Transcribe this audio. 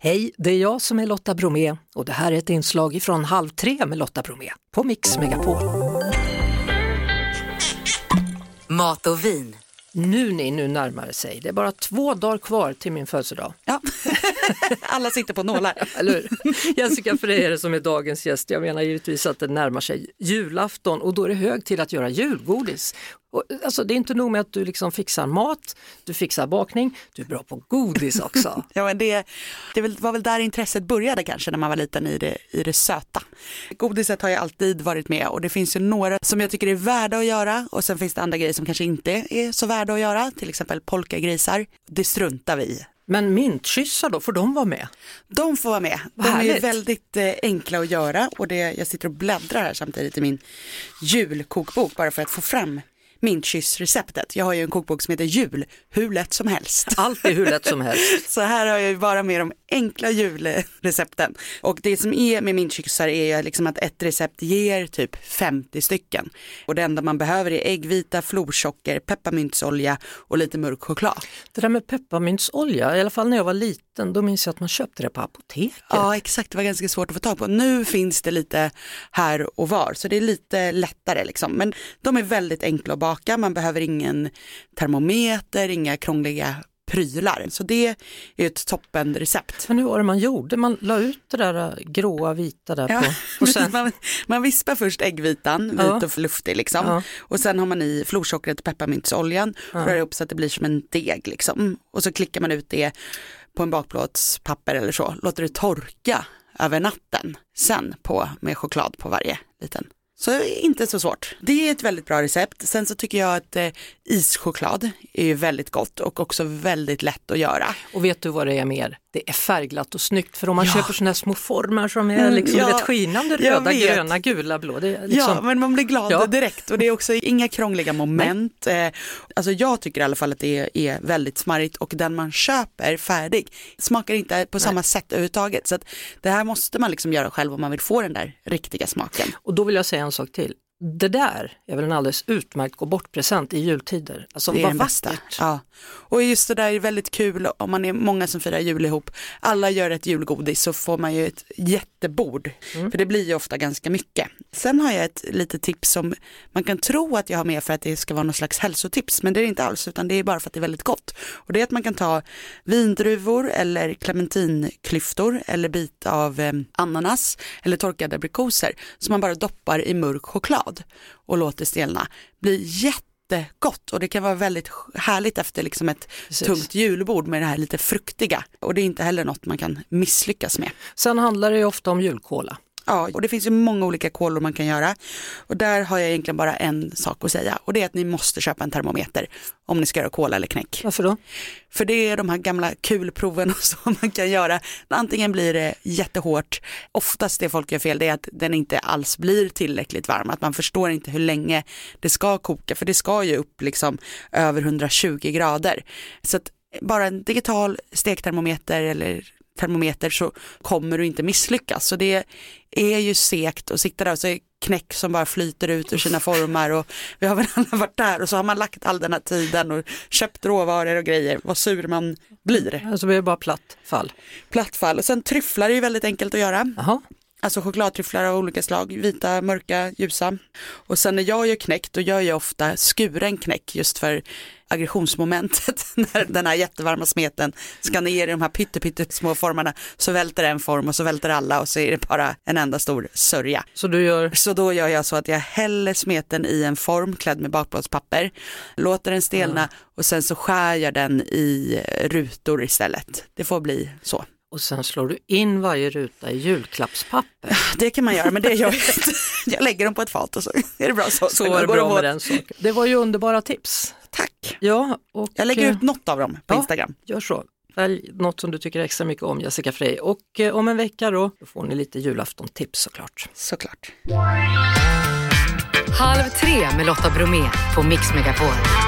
Hej, det är jag som är Lotta Bromé och det här är ett inslag från Halv tre med Lotta Bromé på Mix Megapol. Mat och vin. Nu ni, nu närmar sig. Det är bara två dagar kvar till min födelsedag. Ja. Alla sitter på nålar. Eller hur? Jessica Freire som är dagens gäst. Jag menar givetvis att det närmar sig julafton och då är det hög tid att göra julgodis. Och, alltså, det är inte nog med att du liksom fixar mat, du fixar bakning, du är bra på godis också. ja, men det det var väl där intresset började kanske när man var liten i det, i det söta. Godiset har jag alltid varit med och det finns ju några som jag tycker är värda att göra och sen finns det andra grejer som kanske inte är så värda att göra, till exempel polkagrisar. Det struntar vi i. Men mintkyssar då, får de vara med? De får vara med. De är ju väldigt eh, enkla att göra och det, jag sitter och bläddrar här samtidigt i min julkokbok bara för att få fram mintkyssreceptet. Jag har ju en kokbok som heter Jul, hur lätt som helst. Allt är hur lätt som helst. så här har jag bara med de enkla julrecepten. Och det som är med mintkyssar är liksom att ett recept ger typ 50 stycken. Och det enda man behöver är äggvita, florsocker, pepparmyntsolja och lite mörk choklad. Det där med pepparmyntsolja, i alla fall när jag var liten, då minns jag att man köpte det på apoteket. Ja exakt, det var ganska svårt att få tag på. Nu finns det lite här och var, så det är lite lättare liksom. Men de är väldigt enkla att baka, man behöver ingen termometer, inga krångliga prylar. Så det är ett toppenrecept. Men hur var det man gjorde? Man la ut det där äh, gråa vita där ja, på. Och sen... man, man vispar först äggvitan, vit ja. och luftig liksom. Ja. Och sen har man i florsockret och pepparmyntsoljan, ja. rör ihop så att det blir som en deg liksom. Och så klickar man ut det på en bakplåtspapper eller så, låter det torka över natten sen på med choklad på varje liten så inte så svårt. Det är ett väldigt bra recept. Sen så tycker jag att eh, ischoklad är väldigt gott och också väldigt lätt att göra. Och vet du vad det är mer? Det är färgglatt och snyggt för om man ja. köper sådana här små formar som är mm, liksom ja, skinande röda, gröna, gula, blå. Liksom... Ja, men man blir glad ja. direkt och det är också inga krångliga moment. Nej. Eh, alltså jag tycker i alla fall att det är väldigt smarrigt och den man köper färdig smakar inte på samma sätt överhuvudtaget. Så det här måste man liksom göra själv om man vill få den där riktiga smaken. Och då vill jag säga en sak till det där är väl en alldeles utmärkt gå bort-present i jultider. Alltså det är vad vackert. Ja. Och just det där är väldigt kul om man är många som firar jul ihop. Alla gör ett julgodis så får man ju ett jättebord. Mm. För det blir ju ofta ganska mycket. Sen har jag ett litet tips som man kan tro att jag har med för att det ska vara någon slags hälsotips. Men det är det inte alls utan det är bara för att det är väldigt gott. Och det är att man kan ta vindruvor eller clementinklyftor eller bit av eh, ananas eller torkade aprikoser som man bara doppar i mörk choklad choklad och låter stelna blir jättegott och det kan vara väldigt härligt efter liksom ett Precis. tungt julbord med det här lite fruktiga och det är inte heller något man kan misslyckas med. Sen handlar det ju ofta om julkola. Ja, och det finns ju många olika kolor man kan göra. Och där har jag egentligen bara en sak att säga och det är att ni måste köpa en termometer om ni ska göra kola eller knäck. Varför då? För det är de här gamla kulproven som man kan göra. Antingen blir det jättehårt, oftast det folk gör fel det är att den inte alls blir tillräckligt varm, att man förstår inte hur länge det ska koka, för det ska ju upp liksom över 120 grader. Så att bara en digital stektermometer eller termometer så kommer du inte misslyckas. Så det är ju segt att sitta där och så är knäck som bara flyter ut ur sina formar och vi har väl alla varit där och så har man lagt all den här tiden och köpt råvaror och grejer, vad sur man blir. Alltså det är bara platt fall. Platt fall och sen tryfflar är ju väldigt enkelt att göra. Aha. Alltså chokladtryfflar av olika slag, vita, mörka, ljusa. Och sen när jag gör knäck, då gör jag ofta skuren knäck just för aggressionsmomentet när den här jättevarma smeten ska ner i de här pyttesmå formarna så välter en form och så välter alla och så är det bara en enda stor sörja. Så du gör? Så då gör jag så att jag häller smeten i en form klädd med bakplåtspapper, låter den stelna mm. och sen så skär jag den i rutor istället. Det får bli så. Och sen slår du in varje ruta i julklappspapper. Det kan man göra, men det gör jag inte. Jag lägger dem på ett fat och så är det bra så. Så är det bra med den saken. Det var ju underbara tips. Tack. Ja, och, jag lägger ut något av dem på ja, Instagram. Gör så. Välj något som du tycker extra mycket om Jessica Frey och eh, om en vecka då, då får ni lite julaftontips såklart. Såklart. Halv tre med Lotta Bromé på Mix Megapol.